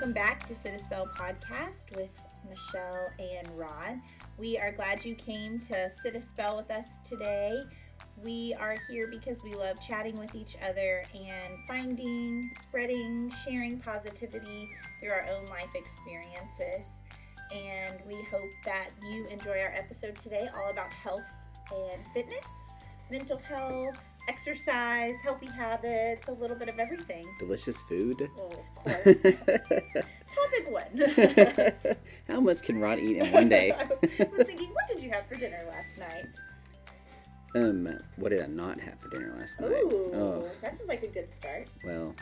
Welcome back to Sit a Spell podcast with Michelle and Rod. We are glad you came to sit a spell with us today. We are here because we love chatting with each other and finding, spreading, sharing positivity through our own life experiences. And we hope that you enjoy our episode today, all about health and fitness, mental health, exercise, healthy habits, a little bit of everything. Delicious food. Well, of course. Topic one. How much can Rod eat in one day? I was thinking, what did you have for dinner last night? um, what did I not have for dinner last night? Ooh, Oh, that sounds like a good start. well,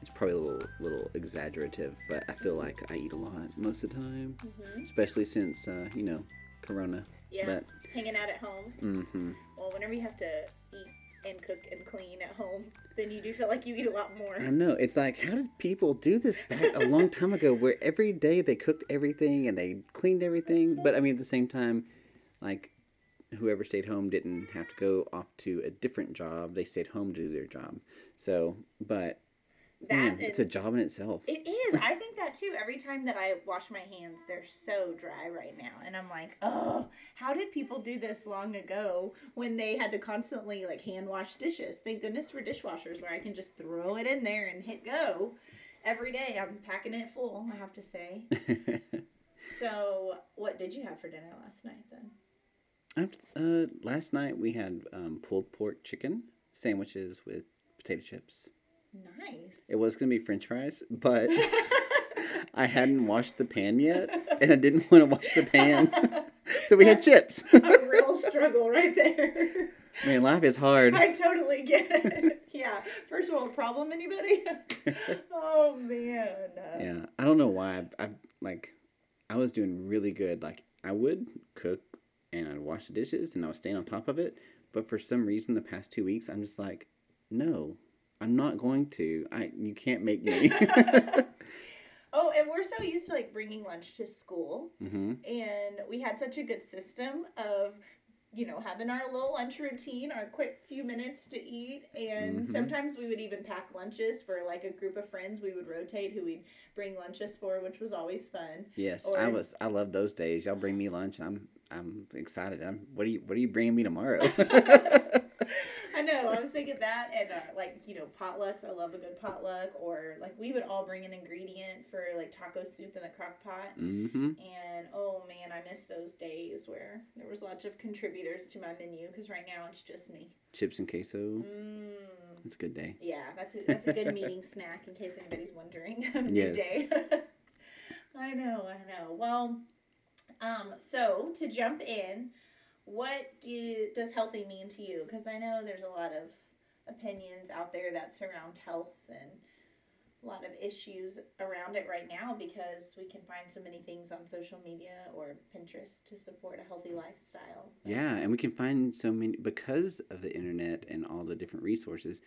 it's probably a little little exaggerative, but I feel like I eat a lot most of the time, hmm especially since uh, you know, Corona. Yeah, But hanging out at home. Mm-hmm. Well, whenever you have to eat and cook and clean at home, then you do feel like you eat a lot more. I know. It's like, how did people do this back a long time ago where every day they cooked everything and they cleaned everything? But I mean, at the same time, like, whoever stayed home didn't have to go off to a different job. They stayed home to do their job. So, but, That man, is- it's a job in itself. It is. I think that too. Every time that I wash my hands, they're so dry right now. And I'm like, oh, how did people do this long ago when they had to constantly like hand wash dishes? Thank goodness for dishwashers where I can just throw it in there and hit go. Every day I'm packing it full, I have to say. So, what did you have for dinner last night then? uh, last night we had um, pulled pork chicken sandwiches with potato chips. Nice. It was going to be french fries, but I hadn't washed the pan yet, and I didn't want to wash the pan. so we had chips. a real struggle right there. Man, life is hard. I totally get it. Yeah. First of world problem, anybody? oh man. Yeah, I don't know why. I've, I've like, I was doing really good. Like, I would cook and I'd wash the dishes and I was staying on top of it. But for some reason, the past two weeks, I'm just like, no, I'm not going to. I you can't make me. Oh, and we're so used to like bringing lunch to school, hmm and we had such a good system of. You know, having our little lunch routine, our quick few minutes to eat, and Mhm. sometimes we would even pack lunches for like a group of friends. We would rotate who we'd bring lunches for, which was always fun. Yes, Or- I was. I love those days. Y'all bring me lunch. And I'm. I'm excited. I'm. What are you? What are you bringing me tomorrow? I know. I was thinking that, and uh, like you know, potlucks. I love a good potluck. Or like we would all bring an ingredient for like taco soup in the crock pot. mm-hmm. And oh man, I miss those days where there was lots of contributors to my menu. Because right now it's just me. Chips and queso. Mm, It's a good day. yeah, that's a that's a good meeting snack in case anybody's wondering. Yes. Midday. I know. I know. Well, um, so to jump in, what do does healthy mean to you? Because I know there's a lot of opinions out there that surround health and a lot of issues around it right now because we can find so many things on social media or Pinterest to support a healthy lifestyle. Yeah, and we can find so many because of the internet and all the different resources.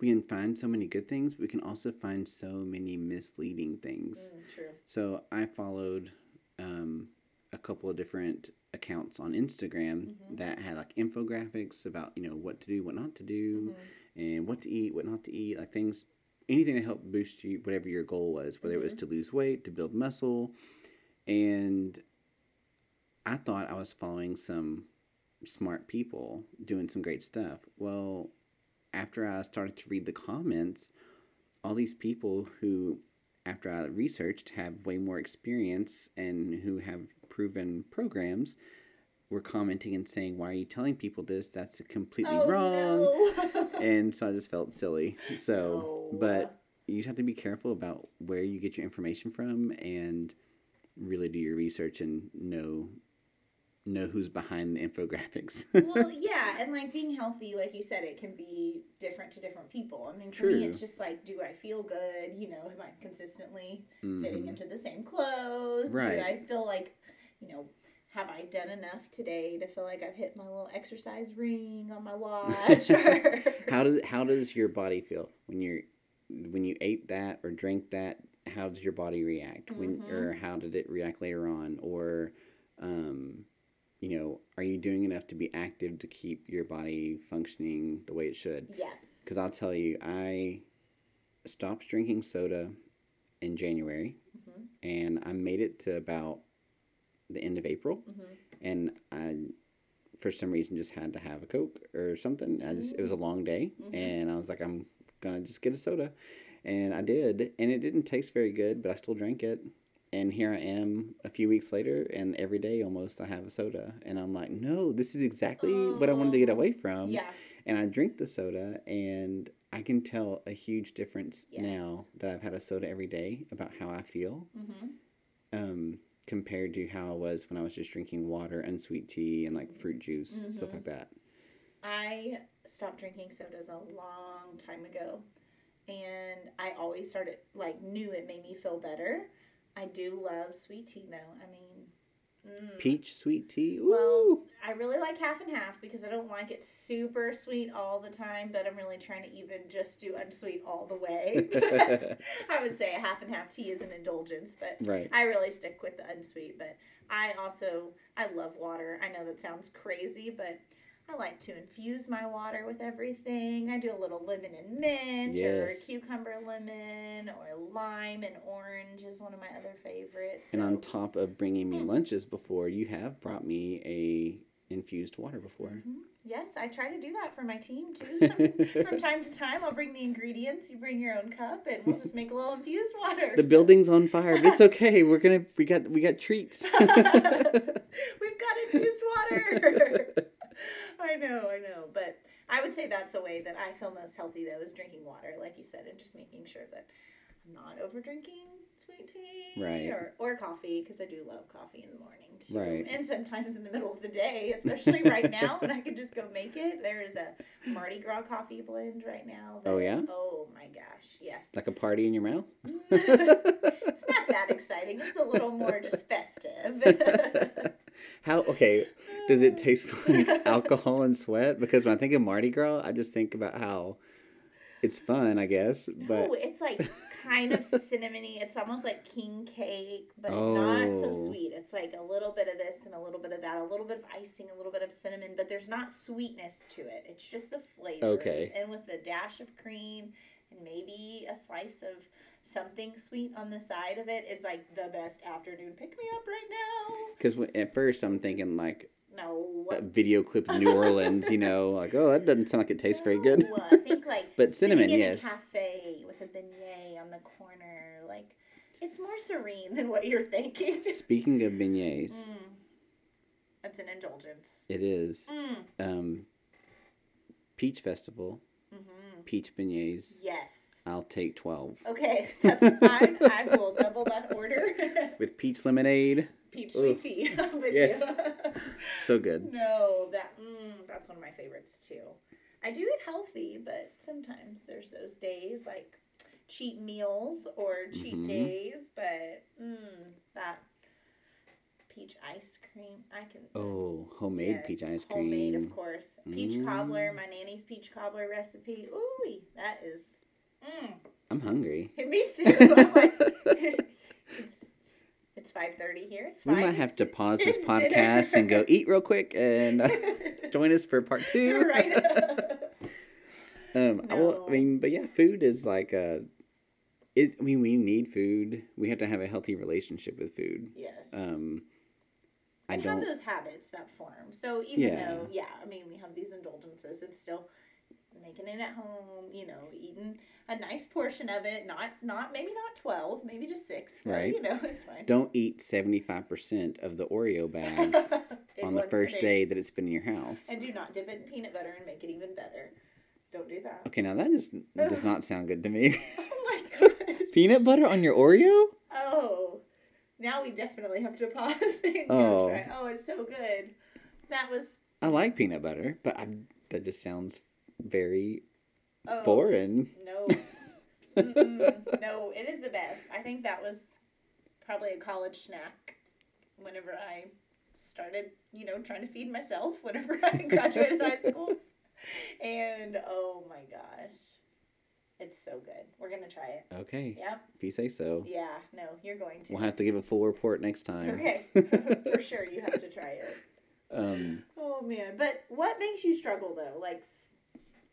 We can find so many good things. We can also find so many misleading things. Mm, true. So I followed um, a couple of different accounts on Instagram Mhm. that had like infographics about you know what to do, what not to do, Mhm. and what to eat, what not to eat, like things, anything to help boost you, whatever your goal was, whether it was to lose weight, to build muscle, and I thought I was following some smart people doing some great stuff. Well, after I started to read the comments, all these people who, after I researched, have way more experience and who have proven programs were commenting and saying, Why are you telling people this? That's completely Oh, wrong. no. And so I just felt silly. So, No. but you have to be careful about where you get your information from and really do your research and know know who's behind the infographics. well, yeah, and like being healthy, like you said, it can be different to different people. I mean, for me, it's just like, do I feel good? You know, am I consistently fitting Mhm. into the same clothes? Right. Do I feel like, you know, have I done enough today to feel like I've hit my little exercise ring on my watch? or how does how does your body feel when you're when you ate that or drank that? How does your body react when Mhm. or how did it react later on or um you know, are you doing enough to be active to keep your body functioning the way it should? yes. Because I'll tell you, I stopped drinking soda in January, and I made it to about the end of April, and I, for some reason, just had to have a Coke or something. I just it was a long day, and I was like, I'm gonna just get a soda, and I did, and it didn't taste very good, but I still drank it. And here I am a few weeks later, and every day almost I have a soda. And I'm like, no, this is exactly what I wanted to get away from. Yeah. And I drink the soda, and I can tell a huge difference Yes. now that I've had a soda every day about how I feel Mm-hmm. um, compared to how I was when I was just drinking water and sweet tea and like fruit juice, stuff Mm-hmm. like that. I stopped drinking sodas a long time ago, and I always started like knew it made me feel better. I do love sweet tea though. I mean, mm, Peach sweet tea. Well, I really like half and half because I don't like it super sweet all the time, but I'm really trying to even just do unsweet all the way. I would say a half and half tea is an indulgence, but right. I really stick with the unsweet. But I also I love water. I know that sounds crazy, but I like to infuse my water with everything. I do a little lemon and mint, or cucumber lemon, or lime and orange is one of my other favorites. And so- on top of bringing me lunches before, you have brought me a infused water before. Mhm. Yes, I try to do that for my team too. From time to time, I'll bring the ingredients. You bring your own cup, and we'll just make a little infused water. The So- building's on fire, but it's okay. We're gonna we got we got treats. We've got infused water. I know, I know, but I would say that's a way that I feel most healthy though is drinking water, like you said, and just making sure that I'm not over drinking sweet tea Right. or, or coffee because I do love coffee in the morning too. Right. And sometimes in the middle of the day, especially right now when I could just go make it. There is a Mardi Gras coffee blend right now. Oh, yeah? Oh my gosh, yes. like a party in your mouth. it's not that exciting. It's a little more just festive. How okay? Does it taste like alcohol and sweat? Because when I think of Mardi Gras, I just think about how it's fun, I guess. But oh, it's like kind of cinnamony. It's almost like king cake, but not so Oh. sweet. It's like a little bit of this and a little bit of that, a little bit of icing, a little bit of cinnamon, but there's not sweetness to it. It's just the flavor. Okay. And with a dash of cream and maybe a slice of something sweet on the side of it is like the best afternoon pick me up right now. because at first I'm thinking like No. video clip of New Orleans, you know, like oh that doesn't sound like it tastes very good. No, I think like But cinnamon, in yes. a cafe with a beignet on the corner, like it's more serene than what you're thinking. Speaking of beignets, Mm. That's an indulgence. it is Mm. um, Peach Festival, Mm-hmm. peach beignets. Yes. I'll take twelve Okay, that's fine. I will double that order. with peach lemonade. Peach Ooh. sweet tea Yes. So good. no, that mm, that's one of my favorites too. I do it healthy, but sometimes there's those days like cheat meals or cheat Mhm. days. But mm, that peach ice cream, I can. Oh, homemade Yes, peach ice cream. Homemade, of course. Peach Mm. cobbler, my nanny's peach cobbler recipe. Ooh, that is. Mm, I'm hungry. me too. I'm like, it's five thirty here. It's We might have to pause this it's dinner. podcast and go eat real quick and uh, join us for part 2 right. Um, I will, I mean, but yeah, food is like a. It. I mean, we need food. We have to have a healthy relationship with food. yes. Um, I and don't. have those habits that form. So even Yeah. though, yeah, I mean, we have these indulgences, it's still making it at home. You know, eating a nice portion of it. Not not maybe not twelve, maybe just six. So, Right. You know, it's fine. Don't eat seventy five percent of the Oreo bag on the first day that it's been in your house. And do not dip it in peanut butter and make it even better. Don't do that. Okay, now that just does not sound good to me. Oh my gosh. Peanut butter on your Oreo? Oh, now we definitely have to pause and Oh. try. Oh, it's so good. That was I like peanut butter, but I, that just sounds very oh, foreign. No, no, it is the best. I think that was probably a college snack. Whenever I started, you know, trying to feed myself. Whenever I graduated high school, and oh my gosh, it's so good. We're gonna try it. Okay, Yep. if you say so. Yeah. No, you're going to. We'll have to give a full report next time. Okay, for sure you have to try it. Um, Oh man, but what makes you struggle though, like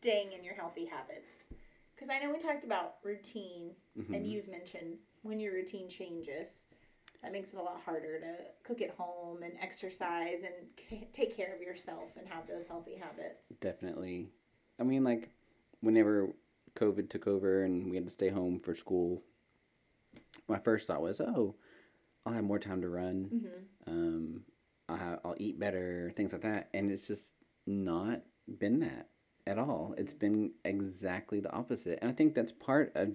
staying in your healthy habits? because I know we talked about routine, Mm-hmm. and you've mentioned when your routine changes, that makes it a lot harder to cook at home and exercise and c- take care of yourself and have those healthy habits. Definitely. I mean, like, whenever COVID took over and we had to stay home for school, my first thought was, oh, I'll have more time to run. Mm-hmm. Um, I'll, have, I'll eat better, things like that. And it's just not been that at all. It's been exactly the opposite. And I think that's part of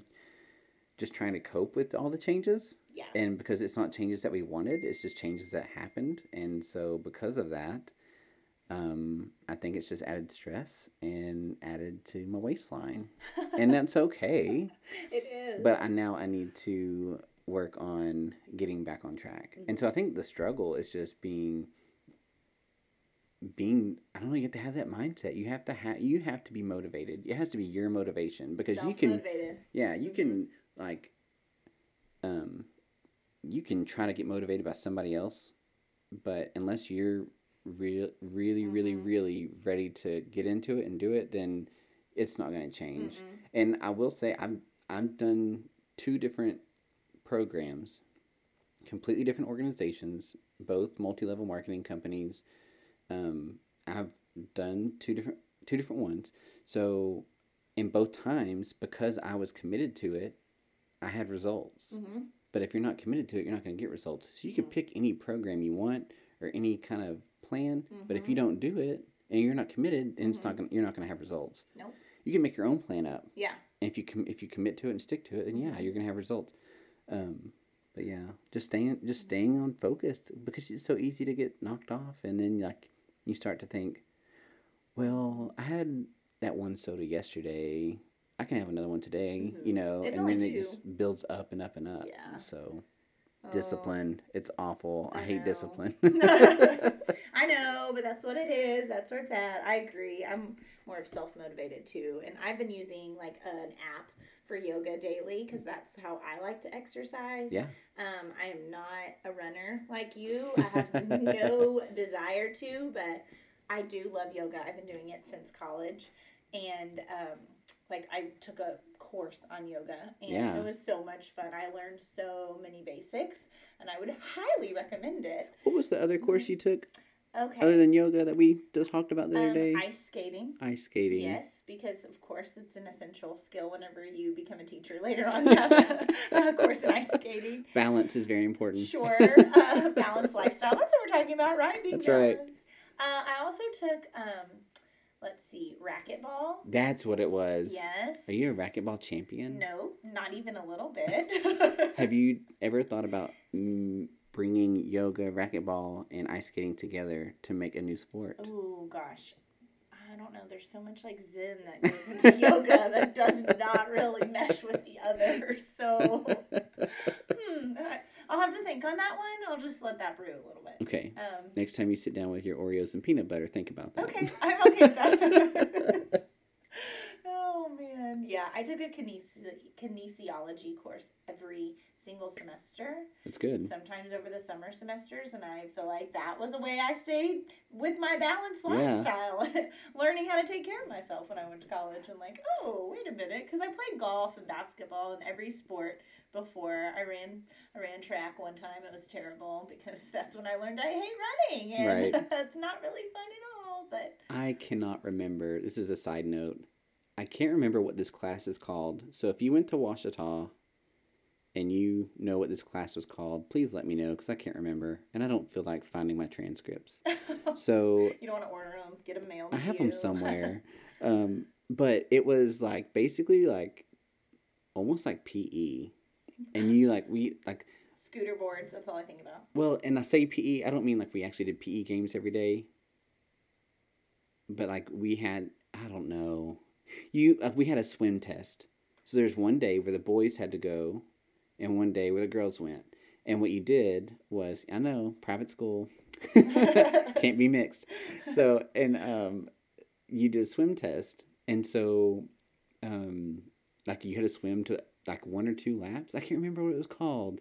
just trying to cope with all the changes. Yeah. And because it's not changes that we wanted, it's just changes that happened. And so because of that, um, I think it's just added stress and added to my waistline. and that's okay. It is. But I now I need to work on getting back on track. And so I think the struggle is just being being I don't know, you have to have that mindset. You have to have you have to be motivated. It has to be your motivation because you can yeah, you can mm-hmm. like um you can try to get motivated by somebody else, but unless you're real really really mm-hmm. really ready to get into it and do it, then it's not going to change. Mm-hmm. And I will say I've I've done two different programs, completely different organizations, both multi-level marketing companies. Um, I've done two different two different ones. So in both times, because I was committed to it, I had results. Mm-hmm. But if you're not committed to it, you're not going to get results. So you can pick any program you want or any kind of plan, but if you don't do it and you're not committed, then it's not gonna, you're not going to have results. Nope. You can make your own plan up. Yeah. And if you com- if you commit to it and stick to it, then yeah, you're gonna have results. Um, but yeah, just staying just staying on focus because it's so easy to get knocked off, and then like you start to think, well, I had that one soda yesterday. I can have another one today, mm-hmm. you know, It's and then it just builds up and up and up. Yeah. So oh. discipline, it's awful. I, I hate discipline. I know, but that's what it is. That's where it's at. I agree. I'm more of self motivated too, and I've been using like an app for yoga daily because that's how I like to exercise. yeah. Um, I am not a runner like you. I have no desire to, but I do love yoga. I've been doing it since college, and um, like I took a course on yoga, and Yeah. it was so much fun. I learned so many basics, and I would highly recommend it. What was the other course you took Okay. other than yoga that we just talked about the other um, day? ice skating. Ice skating. Yes, because of course it's an essential skill whenever you become a teacher later on. You have a, a course in ice skating. Balance is very important. Sure, uh, balanced lifestyle. That's what we're talking about, right? Being That's right. Uh, I also took, um, let's see, racquetball. That's what it was. Yes. Are you a racquetball champion? No, not even a little bit. Have you ever thought about mm, bringing yoga, racquetball, and ice skating together to make a new sport? Oh gosh. I don't know. There's so much like Zen that goes into yoga that does not really mesh with the other. So, hmm, I'll have to think on that one. I'll just let that brew a little bit. Okay. Um, Next time you sit down with your Oreos and peanut butter, think about that. okay, I'm okay with that. yeah. I took a kinesi- kinesiology course every single semester. That's good. sometimes over the summer semesters and i feel like that was a way i stayed with my balanced Yeah. lifestyle learning how to take care of myself when i went to college and like oh wait a minute because i played golf and basketball and every sport before i ran i ran track one time it was terrible because that's when i learned i hate running and Right. it's not really fun at all but I cannot remember. This is a side note. I can't remember what this class is called. So if you went to Ouachita and you know what this class was called, please let me know because I can't remember and I don't feel like finding my transcripts. So you don't want to order them get them mailed I have you. them somewhere. um, but it was like basically like almost like PE. And you like we like scooter boards that's all i think about well, and I say PE, I don't mean like we actually did PE games every day. But like we had, I don't know, you like we had a swim test. So there's one day where the boys had to go, and one day where the girls went. And what you did was, I know, private school, can't be mixed. So and um, you did a swim test, and so um, like you had to swim to like one or two laps. I can't remember what it was called,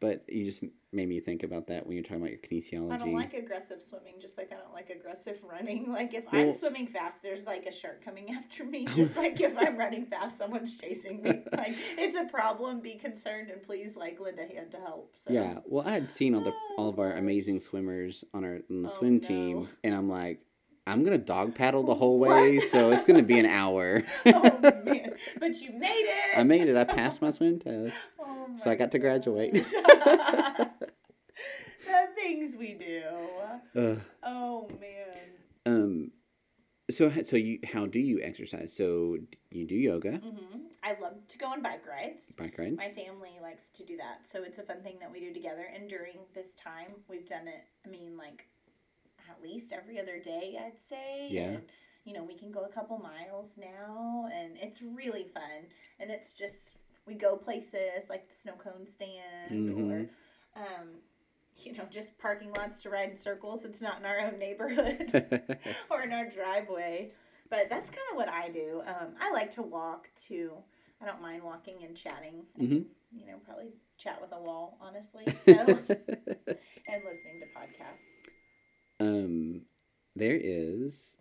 But you just made me think about that when you're talking about your kinesiology. I don't like aggressive swimming, just like I don't like aggressive running. Like if Well- I'm swimming fast, there's like a shark coming after me. Just like if I'm running fast, someone's chasing me. Like it's a problem. Be concerned and please like lend a hand to help. So. Yeah, well, I had seen all the all of our amazing swimmers on our on the Oh, swim no. team, and I'm like, I'm gonna dog paddle the whole way, so it's gonna be an hour. oh man! But you made it. I made it. I passed my swim test, Oh, so I got to graduate. the things we do. Ugh. Oh man. um, so so you how do you exercise? So you do yoga, hmm I love to go on bike rides. bike rides. My family likes to do that, so it's a fun thing that we do together. And during this time, we've done it. I mean, like at least every other day, I'd say. Yeah. And, you know, we can go a couple miles now, and it's really fun. And it's just we go places like the snow cone stand, or Mhm. um, you know, just parking lots to ride in circles. It's not in our own neighborhood or in our driveway. But that's kind of what I do. Um, I like to walk too. I don't mind walking and chatting. Mhm. can, you know, probably chat with a wall, honestly. So, and listening to podcasts. um, there is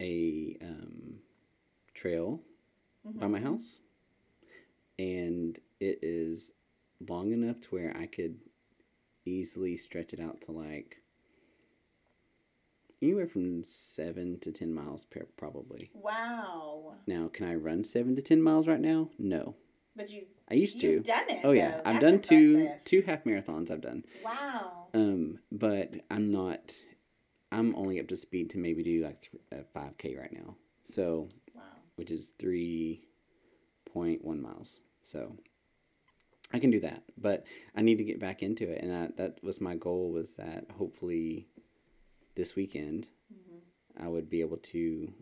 a um, trail by my Mhm. house, and it is long enough to where I could easily stretch it out to like anywhere from seven to ten miles per probably. Wow. Now, can I run seven to ten miles right now? No, But you, I used to. done it. Oh yeah, though. I've That's done two impressive. two half marathons. I've done. Wow. Um, but I'm not. I'm only up to speed to maybe do like uh, five k right now. So, Wow. which is three point one miles. So, I can do that, but I need to get back into it, and I, that was my goal. Was that hopefully this weekend Mm-hmm. I would be able to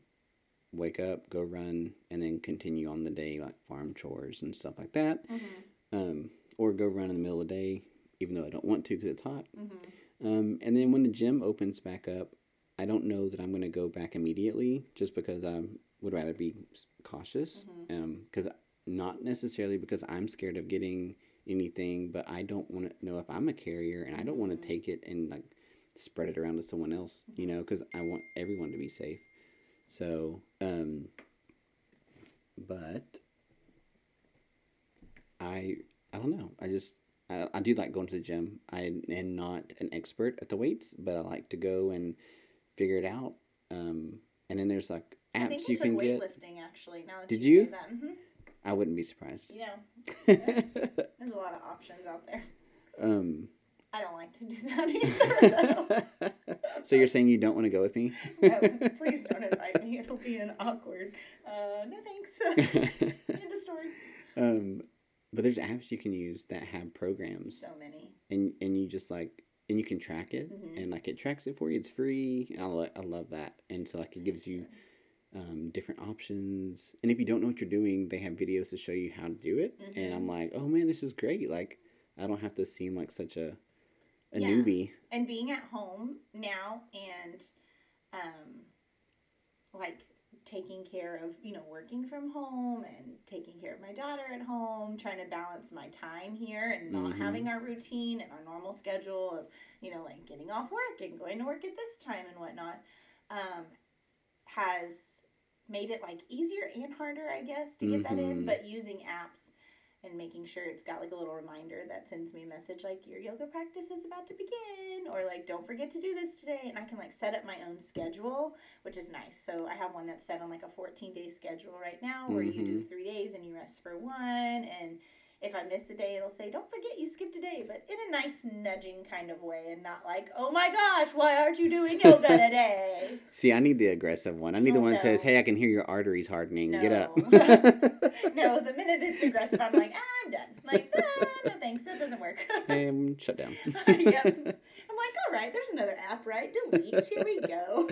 wake up, go run, and then continue on the day like farm chores and stuff like that. Mm-hmm. Um, or go run in the middle of the day, even though I don't want to because it's hot. Mm-hmm. Um, and then when the gym opens back up, I don't know that I'm going to go back immediately just because I would rather be cautious. Because not necessarily because I'm scared of getting anything, but I don't want to know if I'm a carrier and I don't want to take it and like spread it around to someone else, you know, because I want everyone to be safe. So, um, but I I don't know. I just I, I do like going to the gym. I am not an expert at the weights, but I like to go and figure it out. Um, and then there's like I think apps you can get. weightlifting actually. Did you, you? say that, hmm I wouldn't be surprised. you know, there's a lot of options out there. um, I don't like to do that either. so you're saying you don't want to go with me? no, please don't invite me. It'll be an awkward. Uh, no thanks. End of story. um, but there's apps you can use that have programs, So many. and and you just like and you can track it, Mhm. and like it tracks it for you. It's free. I lo- I love that, and so like it gives you um, different options. And if you don't know what you're doing, they have videos to show you how to do it. And Mhm. I'm like, oh man, this is great. Like I don't have to seem like such a a Yeah. newbie. and being at home now and um like taking care of you know working from home and taking care of my daughter at home trying to balance my time here and not Mhm. having our routine and our normal schedule of you know like getting off work and going to work at this time and whatnot um has made it like easier and harder i guess to get that in Mhm. but using apps and making sure it's got like a little reminder that sends me a message like your yoga practice is about to begin or like don't forget to do this today and I can like set up my own schedule which is nice. So I have one that's set on like a 14 day schedule right now where you do 3 days and you rest for one and if I miss a day it'll say don't forget you skipped a day but in a nice nudging kind of way and not like oh my gosh why aren't you doing yoga today? See, I need the aggressive one. I need the Oh, one that says, "Hey, I can hear your arteries hardening. Get up." no, the minute it's aggressive I'm like I'm done. Like ah, no thanks that doesn't work. and shut down. yep. I'm like, all right, there's another app, right? Delete. Here we go.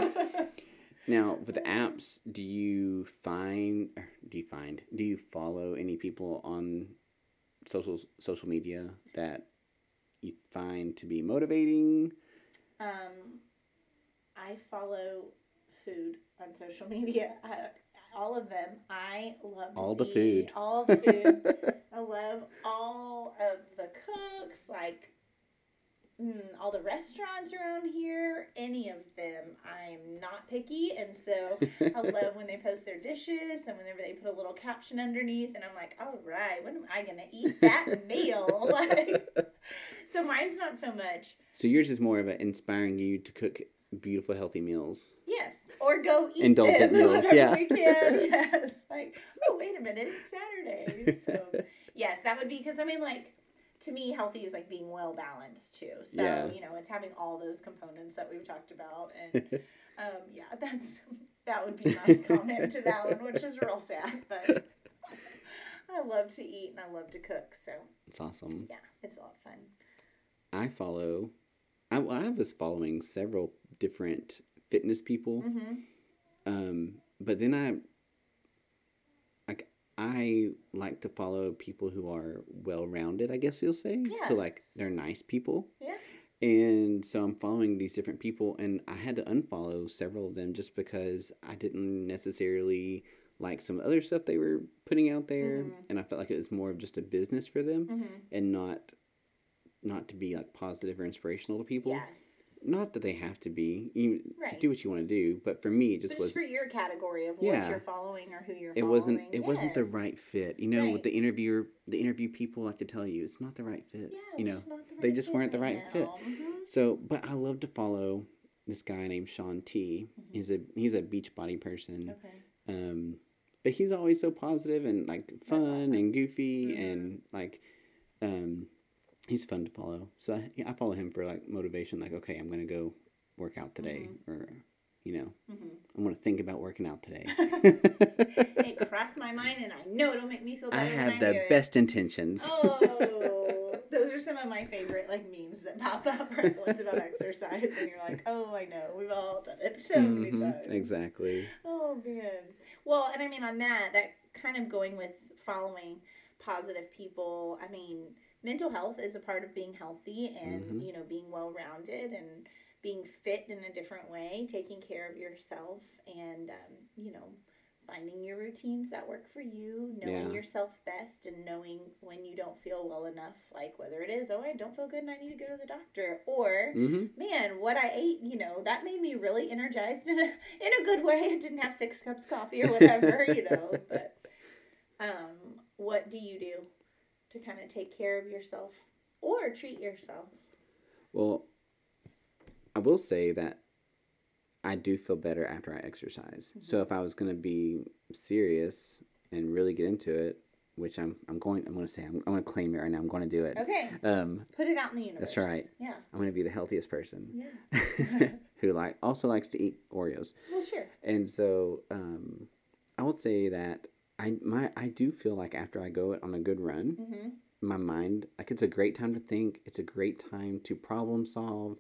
Now, with the apps, do you find or do you find do you follow any people on social social media that you find to be motivating? um, I follow food on social media. I, all of them. I love to All the see food. All the food. I love all of the cooks, like mm, all the restaurants around here. Any of them, I'm not picky, and so I love when they post their dishes and whenever they put a little caption underneath, and I'm like, all right, when am I gonna eat that meal? Like, so mine's not so much. So yours is more of a inspiring you to cook beautiful, healthy meals. Yes, or go eat Indulgent them meals, yeah. we can. Yes, like oh wait a minute, it's Saturday. So yes, that would be because I mean like to me healthy is like being well balanced too. So Yeah. you know it's having all those components that we've talked about, and um, yeah, that's that would be my comment to that one, which is real sad, but. I love to eat and I love to cook, so It's awesome. yeah, it's a lot of fun. I follow. I, I was following several different fitness people, Mm-hmm. um, but then I, I like to follow people who are well rounded. I guess you'll say. So like they're nice people, Yes. and so I'm following these different people, and I had to unfollow several of them just because I didn't necessarily like some other stuff they were putting out there, Mhm. and I felt like it was more of just a business for them Mm-hmm. and not not to be like positive or inspirational to people. Yes. Not that they have to be. You Right. do what you want to do, but for me, it just was. for your category of what Yeah. you're following or who you're It following. wasn't. It wasn't the right fit. You know, what the interviewer, the interview people like to tell you, it's not the right fit. Yeah, you know, just not the they just weren't the right right fit. now. Mhm. So, but I love to follow this guy named Shaun T. Mm-hmm. He's a he's a beach body person. Okay. Um, but he's always so positive and like fun awesome. and goofy Mhm. and like, um, he's fun to follow. So I, yeah, I follow him for like motivation. Like, okay, I'm gonna go work out today, or you know, Mhm. I'm gonna think about working out today. it crossed my mind, and I know it'll make me feel better. I had the I do it. best intentions. Oh, those are some of my favorite like memes that pop up. The ones about exercise, and you're like, oh, I know, we've all done it so many Mhm, times. exactly. Oh man. Well, and I mean on that, that kind of going with following positive people. I mean, mental health is a part of being healthy and Mhm. you know being well rounded and being fit in a different way, taking care of yourself, and um, you know finding your routines that work for you, knowing Yeah. yourself best, and knowing when you don't feel well enough, like whether it is oh I don't feel good and I need to go to the doctor, or hmm man, what I ate, you know, that made me really energized in a in a good way. I didn't have six cups of coffee or whatever, you know. But um, what do you do to kind of take care of yourself or treat yourself? Well, I will say that I do feel better after I exercise. So Mm-hmm. if I was going to be serious and really get into it, which I'm, I'm going, I'm to say, I'm, I'm going to claim it right now. I'm going to do it. Okay, Um, put it out in the universe. That's right. Yeah, I'm going to be the healthiest person yeah. who like also likes to eat Oreos. Well, sure. And so um, I would say that I my I do feel like after I go on a good run, Mm-hmm. my mind like it's a great time to think. It's a great time to problem solve.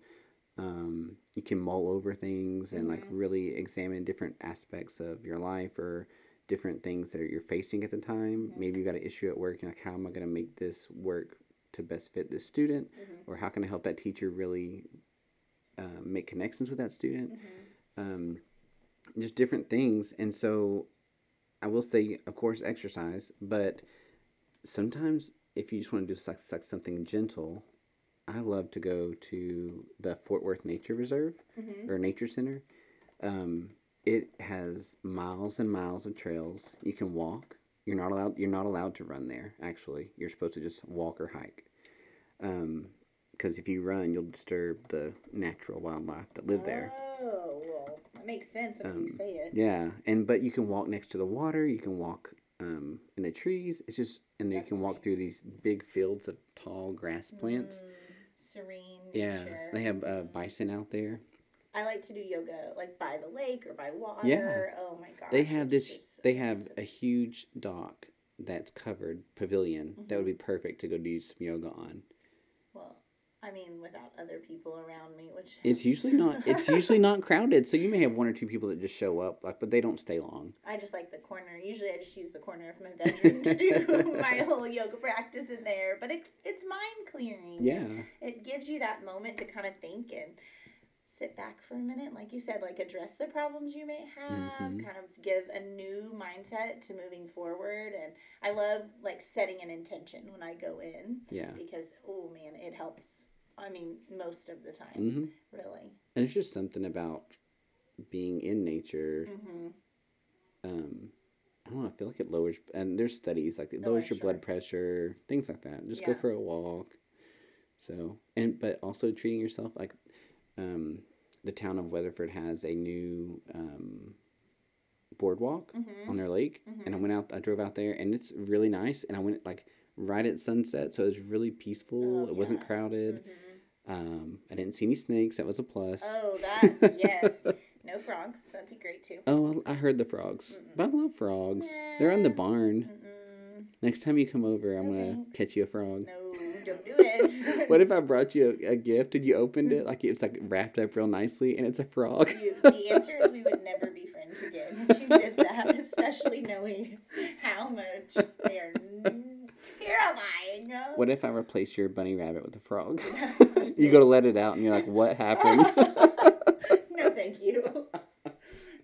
Um, you can mull over things and like really examine different aspects of your life or different things that you're facing at the time. Maybe you got an issue at work. You're like, how am I going to make this work to best fit this student, or how can I help that teacher really uh, make connections with that student? Um, just different things, and so I will say, of course, exercise, but sometimes if you just want to do like, something gentle, I love to go to the Fort Worth Nature Reserve or Nature Center. Um, it has miles and miles of trails. You can walk. You're not allowed. You're not allowed to run there. Actually, you're supposed to just walk or hike. Um, because if you run, you'll disturb the natural wildlife that live there. Oh, makes sense if you say it. Yeah, and but you can walk next to the water. You can walk um, in the trees. It's just and then you That's can walk through these big fields of tall grass plants. Serene Yeah, they have uh, bison out there. I like to do yoga like by the lake or by water. Yeah. Oh my gosh. They have this. so They have awesome. a huge dock that's covered pavilion that Mm-hmm. would be perfect to go do some yoga on. I mean, without other people around me, which It's usually not. It's usually not crowded, so you may have one or two people that just show up, like, but they don't stay long. I just like the corner. Usually, I just use the corner of my bedroom to do my little yoga practice in there. But it, it's mind clearing. Yeah. It gives you that moment to kind of think and sit back for a minute, like you said, like address the problems you may have, Mhm. kind of give a new mindset to moving forward. And I love like setting an intention when I go in Yeah. because, oh man, it helps. I mean, most of the time, hmm really. And it's just something about being in nature. hmm Um, I don't know. I feel like it lowers, and there's studies like it Oh, lowers I'm your sure. blood pressure, things like that. Just go for a walk. So, and but also treating yourself like, um, the town of Weatherford has a new um, boardwalk hmm on their lake, and I went out. I drove out there, and it's really nice. And I went like right at sunset, so it was really peaceful. Oh, it wasn't yeah. crowded. hmm Um, I didn't see any snakes. That was a plus. Oh, that, yes. No frogs. That'd be great too. Oh, I heard the frogs. But I love frogs. They're in the barn. Mm-mm. Next time you come over, I'm No gonna thanks. catch you a frog. No, don't do it. What if I brought you a, a gift and you opened it like it's like wrapped up real nicely and it's a frog? You, the answer is we would never be friends again if you did that, especially knowing how much they are What if I replace your bunny rabbit with a frog? you go to let it out and you're like, what happened? no, thank you.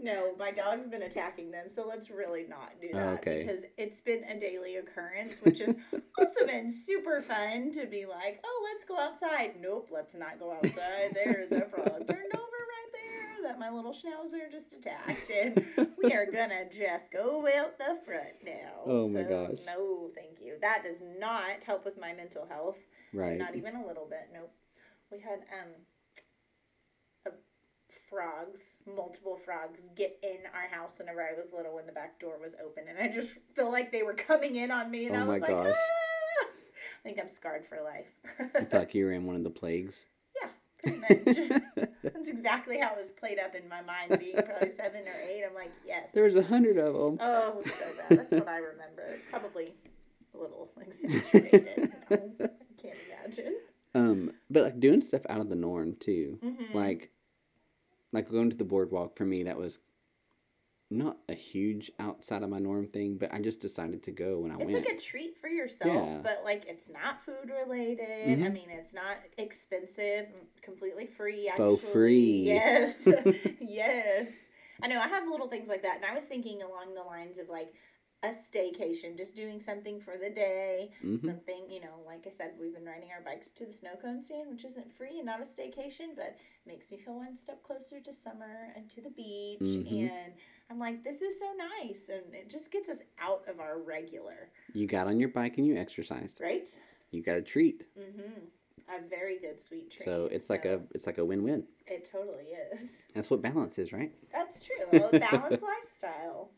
No, my dog's been attacking them, so let's really not do that Okay. because it's been a daily occurrence, which has also been super fun to be like, oh, let's go outside. Nope, let's not go outside. There's a frog turned over that my little schnauzer just attacked, and we are gonna just go out the front now. Oh my So, gosh. No, thank you. That does not help with my mental health. right. Not even a little bit. Nope. We had um a frogs, multiple frogs, get in our house whenever I was little when the back door was open, and I just feel like they were coming in on me, and Oh I was my like, ah! I think I'm scarred for life. I feel like you were in one of the plagues. Yeah, pretty much. That's exactly how it was played up in my mind. Being probably seven or eight, I'm like, yes. there was a hundred of them. Oh, so bad. That's what I remember. Probably a little exaggerated. I can't imagine. Um, but like doing stuff out of the norm too. Mhm. Like, like going to the boardwalk for me, that was not a huge outside of my norm thing, but I just decided to go when I It's went. It's like a treat for yourself, Yeah. but like it's not food related. I Mhm. mean, it's not expensive, completely free. Actually, Faux free. Yes, yes. I know. I have little things like that, and I was thinking along the lines of like a staycation, just doing something for the day. Mhm. Something, you know, like I said, we've been riding our bikes to the snow cone stand, which isn't free and not a staycation, but makes me feel one step closer to summer and to the beach. Mhm. And I'm like, this is so nice, and it just gets us out of our regular. You got on your bike and you exercised. Right? You got a treat. Mm-hmm. A very good sweet treat. So it's like a it's like a win win. It totally is. That's what balance is, right? That's true. A balanced lifestyle.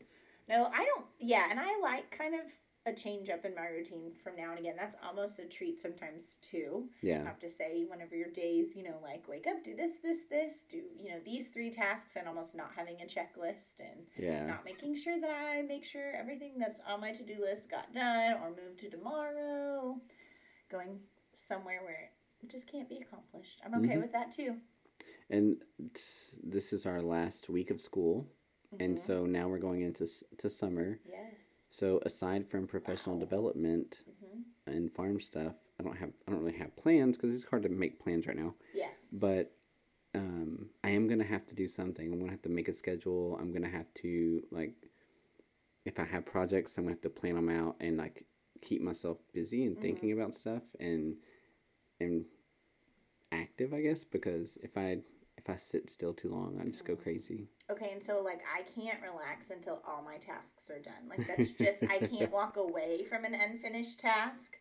No, I don't. Yeah, and I like kind of a change up in my routine from now and again. That's almost a treat sometimes too. Yeah. I have to say, whenever your days, you know, like wake up, do this, this, this, do you know these three tasks, and almost not having a checklist and Yeah. not making sure that I make sure everything that's on my to do list got done or moved to tomorrow. Going somewhere where it just can't be accomplished. I'm okay Mhm. with that too. And t- this is our last week of school, and Mhm. so now we're going into s- to summer. Yes. So aside from professional Wow. development hmm and farm stuff, I don't have I don't really have plans because it's hard to make plans right now. Yes. But um, I am gonna have to do something. I'm gonna have to make a schedule. I'm gonna have to like, if I have projects, I'm gonna have to plan them out and like keep myself busy and Mhm. thinking about stuff and and active, I guess. Because if I if I sit still too long, I just go Mhm. crazy. Okay, and so like I can't relax until all my tasks are done. Like that's just I can't walk away from an unfinished task.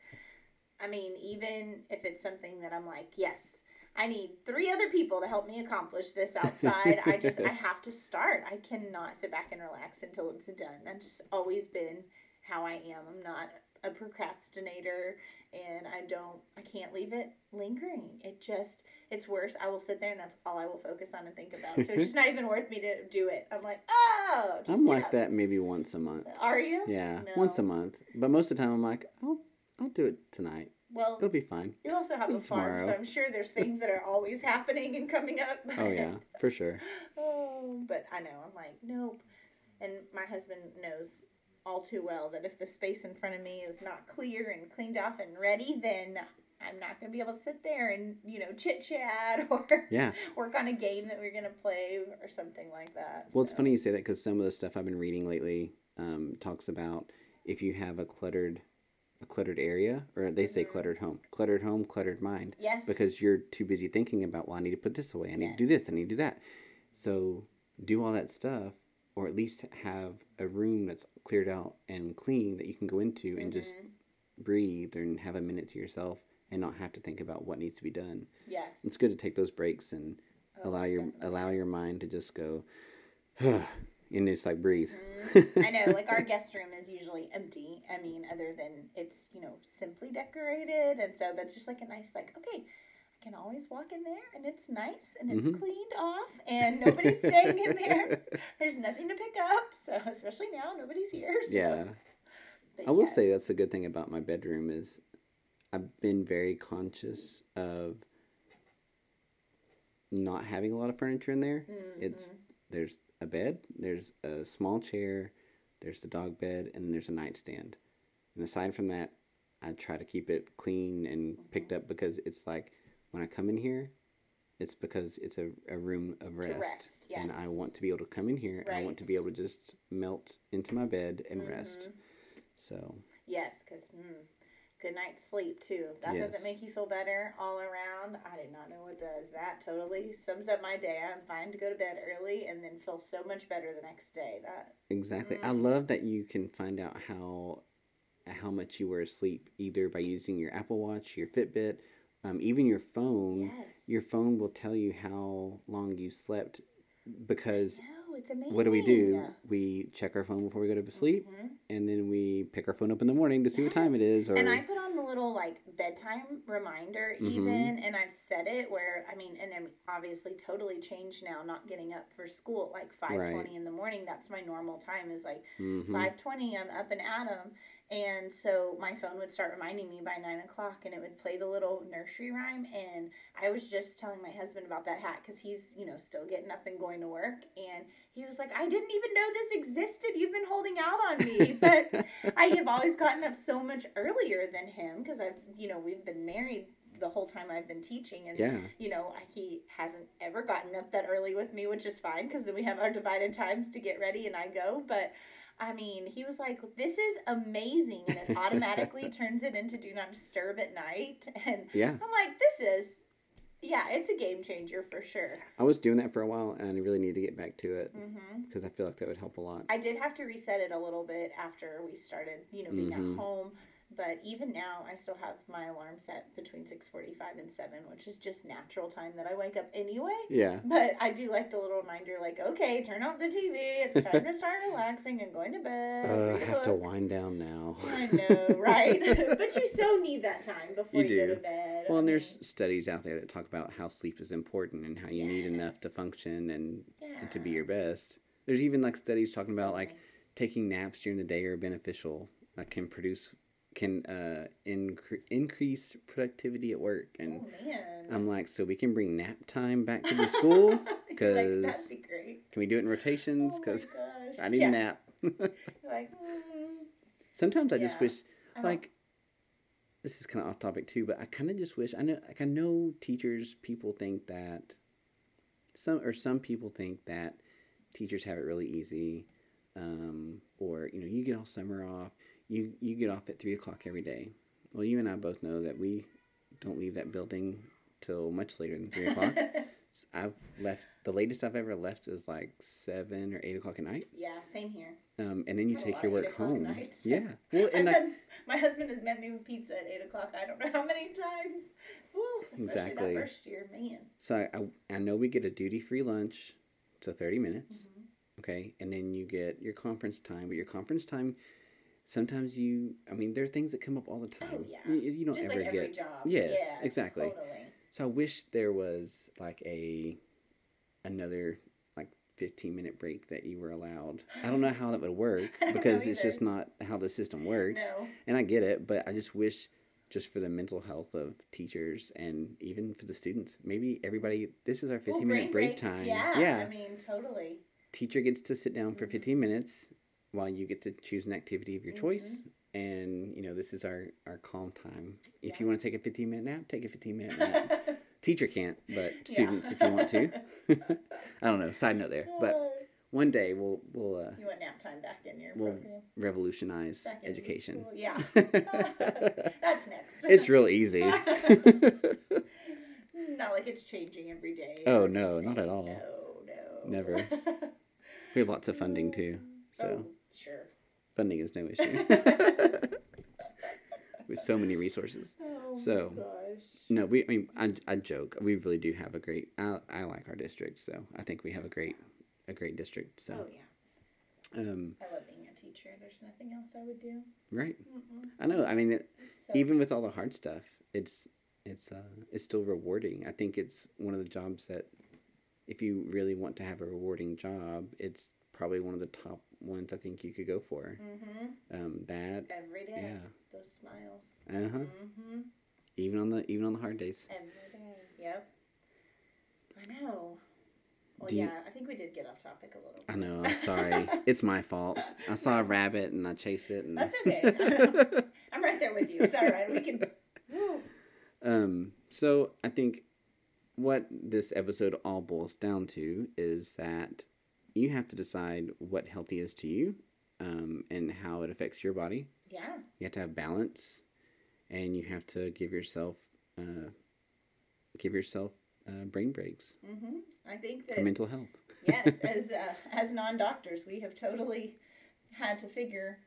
I mean, even if it's something that I'm like, yes, I need three other people to help me accomplish this outside. I just I have to start. I cannot sit back and relax until it's done. That's just always been how I am. I'm not a procrastinator and I don't I can't leave it lingering. It just it's worse. I will sit there and that's all I will focus on and think about. So it's just not even worth me to do it. I'm like, oh, just I'm like up." that maybe once a month. Are you? Yeah, once a month. But most of the time, I'm like, I'll I'll do it tonight. Well, It'll be fine. you also have a farm, so. I'm sure there's things that are always happening and coming up. Oh yeah, for sure. oh, but I know. I'm like, nope. And my husband knows all too well that if the space in front of me is not clear and cleaned off and ready, then I'm not going to be able to sit there and, you know, chit chat or Yeah. work on a game that we're going to play or something like that. Well, it's funny you say that because some of the stuff I've been reading lately um, talks about if you have a cluttered, a cluttered area, or they say Mhm. cluttered home, cluttered home, cluttered mind, Yes. because you're too busy thinking about, well, I need to put this away, I need to do this, I need to do that. So do all that stuff, or at least have a room that's cleared out and clean that you can go into and just Mhm. breathe and have a minute to yourself and not have to think about what needs to be done. Yes. It's good to take those breaks and Oh, allow your definitely. allow your mind to just go and just like breathe. Mhm. I know, like our guest room is usually empty. I mean, other than it's, you know, simply decorated. And so that's just like a nice, like, okay, I can always walk in there and it's nice and it's Mhm. cleaned off and nobody's staying in there. There's nothing to pick up. So, especially now, nobody's here. So. yeah. But I will say that's the good thing about my bedroom is I've been very conscious of not having a lot of furniture in there. It's Mhm. there's a bed, there's a small chair, there's the dog bed, and then there's a nightstand. And aside from that, I try to keep it clean and picked up because it's like when I come in here, it's because it's a, a room of rest. rest, And I want to be able to come in here and I want to be able to just melt into my bed and rest. Mhm. So Yes, because mm, good night's sleep too. If that Yes. doesn't make you feel better all around, I did not know what does. That totally sums up my day. I'm fine to go to bed early and then feel so much better the next day. That Exactly. I Mhm. love that you can find out how how much you were asleep either by using your Apple Watch, your Fitbit, um, even your phone. yes, Your phone will tell you how long you slept because No, it's amazing. what do we do? We check our phone before we go to sleep Mhm. and then we pick our phone up in the morning to see what time it is. Or And I put on the little like bedtime reminder Mhm. even, and I've set it where I mean, and I'm obviously totally changed now, not getting up for school at like five twenty in the morning. That's my normal time. Is like Mhm. five twenty. I'm up and at 'em. And so my phone would start reminding me by nine o'clock, and it would play the little nursery rhyme. And I was just telling my husband about that hat because he's you know still getting up and going to work, and he was like, "I didn't even know this existed. You've been holding out on me, but." I have always gotten up so much earlier than him because I've, you know, we've been married the whole time I've been teaching, and yeah. you know, he hasn't ever gotten up that early with me, which is fine because then we have our divided times to get ready and I go. But I mean, he was like, "This is amazing," and it automatically turns it into do not disturb at night, and Yeah. I'm like, "This is." Yeah, it's a game changer for sure. I was doing that for a while and I really need to get back to it because I feel like that would help a lot. I did have to reset it a little bit after we started, you know, being Mhm. at home. But even now, I still have my alarm set between six forty-five and seven, which is just natural time that I wake up anyway. Yeah. But I do like the little reminder, like, okay, turn off the TV. It's time to start relaxing and going to bed. Uh, I have to wind down now. I know, right? but you so need that time before You you, go to bed. Well, and there's studies out there that talk about how sleep is important and how you need enough to function and, and to be your best. There's even like studies talking so about like taking naps during the day are beneficial. Like can produce can uh incre- increase productivity at work and oh I'm like so we can bring nap time back to the school like, because that'd be great. can we do it in rotations Oh because gosh. I need Yeah. a nap. Like, mm, Sometimes I just wish like this is kind of off topic too, but I kind of just wish I know like I know teachers people think that some or some people think that teachers have it really easy, um, or you know you get all summer off, you you get off at three o'clock every day. Well, you and I both know that we don't leave that building till much later than three o'clock. I've left the latest I've ever left is like seven or eight o'clock at night, yeah, same here. um, and then you Oh, take your work home. Yeah, well, and I've like, had- my husband has met me with pizza at eight o'clock. I don't know how many times. Woo, Exactly. that first year, man. So I, I, I know we get a duty free lunch, so 30 minutes, Mm-hmm. okay? And then you get your conference time, but your conference time, sometimes you, I mean, there are things that come up all the time. Oh, yeah. You, you don't Just ever like every get. job. Yes, Yeah, exactly. Totally. So I wish there was like a, another like 15 minute break that you were allowed. I don't know how that would work I don't know because it's just not how the system works. No. And I get it, but I just wish just for the mental health of teachers and even for the students, maybe everybody this is our 15 Well, minute break breaks, time. Yeah, I mean, totally. Teacher gets to sit down for Mhm. 15 minutes while you get to choose an activity of your choice and you know this is our our calm time. If Yeah. you want to take a 15 minute nap, take a 15 minute nap. Teacher can't, but Yeah. students, if you want to. I don't know. Side note there, but one day we'll we'll uh, you want nap time back in your We'll program? revolutionize education. Yeah. That's next. it's real easy. Not like it's changing every day. Oh, no, not at all. No, no. Never. we have lots of funding too, so Oh, sure. funding is no issue. With so many resources. Oh So, my gosh. No, we. I mean, I, I joke. We really do have a great. I, I like our district, so I think we have a great, a great district. So, Oh yeah. um, I love being a teacher. There's nothing else I would do. right. Mm-mm. I know. I mean, it, so even with all the hard stuff, it's it's uh it's still rewarding. I think it's one of the jobs that, if you really want to have a rewarding job, it's probably one of the top ones I think you could go for. Mm-hmm. Um, that. Every day. Yeah. Those smiles. Uh huh. Mm-hmm. Even on the even on the hard days. Every day. Yep. I know. Well, Do you- yeah, I think we did get off topic a little. I bit. know. I'm sorry. it's my fault. I saw a rabbit and I chased it. And That's okay. I'm right there with you. It's all right. We can. Woo. Um, so I think what this episode all boils down to is that you have to decide what healthy is to you, um, and how it affects your body. Yeah. You have to have balance, and you have to give yourself, uh, give yourself uh, brain breaks Mm-hmm. I think for mental health. yes, as uh, as non doctors, we have totally had to figure,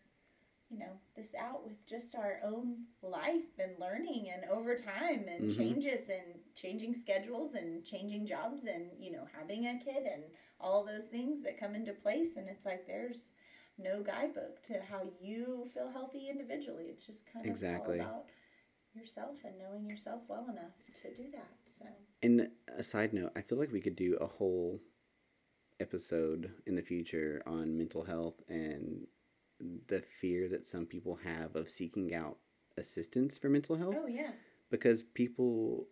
you know, this out with just our own life and learning and over time and Mhm. changes and changing schedules and changing jobs and you know having a kid and all those things that come into place. And it's like there's no guidebook to how you feel healthy individually. It's just kind of Exactly. all about yourself and knowing yourself well enough to do that. So And a side note, I feel like we could do a whole episode in the future on mental health and the fear that some people have of seeking out assistance for mental health oh yeah. because people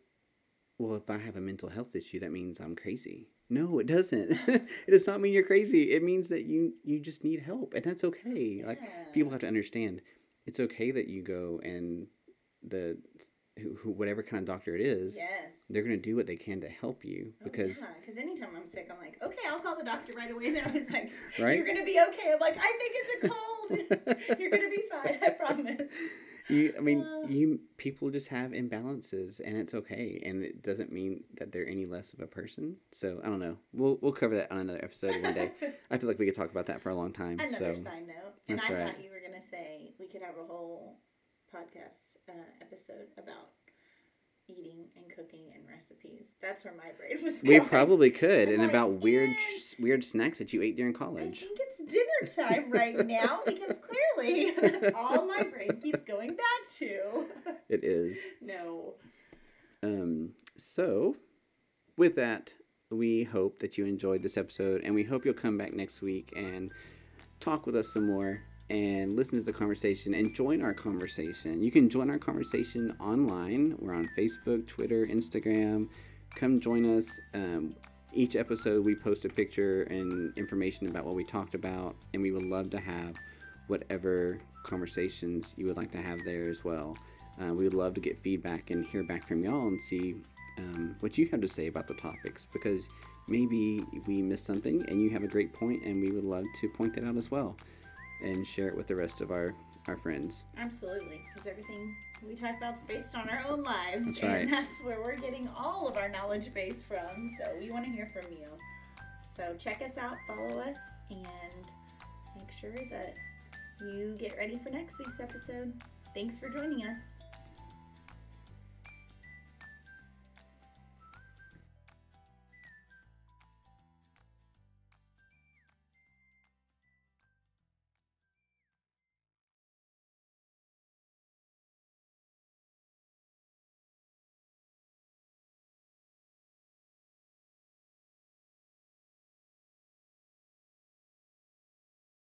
well if I have a mental health issue that means I'm crazy. No, it doesn't. it does not mean you're crazy. It means that you you just need help and that's okay. Like people have to understand it's okay that you go and the who, who whatever kind of doctor it is Yes. they're going to do what they can to help you oh, because Oh, yeah, because anytime I'm sick, I'm like, okay, I'll call the doctor right away. And they're always like, Right? you're gonna be okay. I'm like, I think it's a cold. you're gonna be fine. I promise. You i mean Uh. you people just have imbalances and it's okay and it doesn't mean that they're any less of a person so i don't know we'll we'll cover that on another episode one day i feel like we could talk about that for a long time Another so side note, and That's I right. thought you were gonna say we could have a whole podcast uh, episode about eating and cooking and recipes. That's where my brain was Going. we probably could I'm and like, about weird weird snacks that you ate during college. I think it's dinner time right now because clearly that's all my brain keeps going back to. it is no. Um, so, with that, we hope that you enjoyed this episode, and we hope you'll come back next week and talk with us some more and listen to the conversation and join our conversation. You can join our conversation online. We're on Facebook, Twitter, Instagram. Come join us. Um, each episode, we post a picture and information about what we talked about, and we would love to have whatever conversations you would like to have there as well. Uh, we would love to get feedback and hear back from y'all and see um, what you have to say about the topics because maybe we missed something and you have a great point and we would love to point that out as well and share it with the rest of our, our friends. Absolutely, because everything we talk about is based on our own lives, That's and right. that's where we're getting all of our knowledge base from. So we want to hear from you. So check us out, follow us, and make sure that you get ready for next week's episode. Thanks for joining us.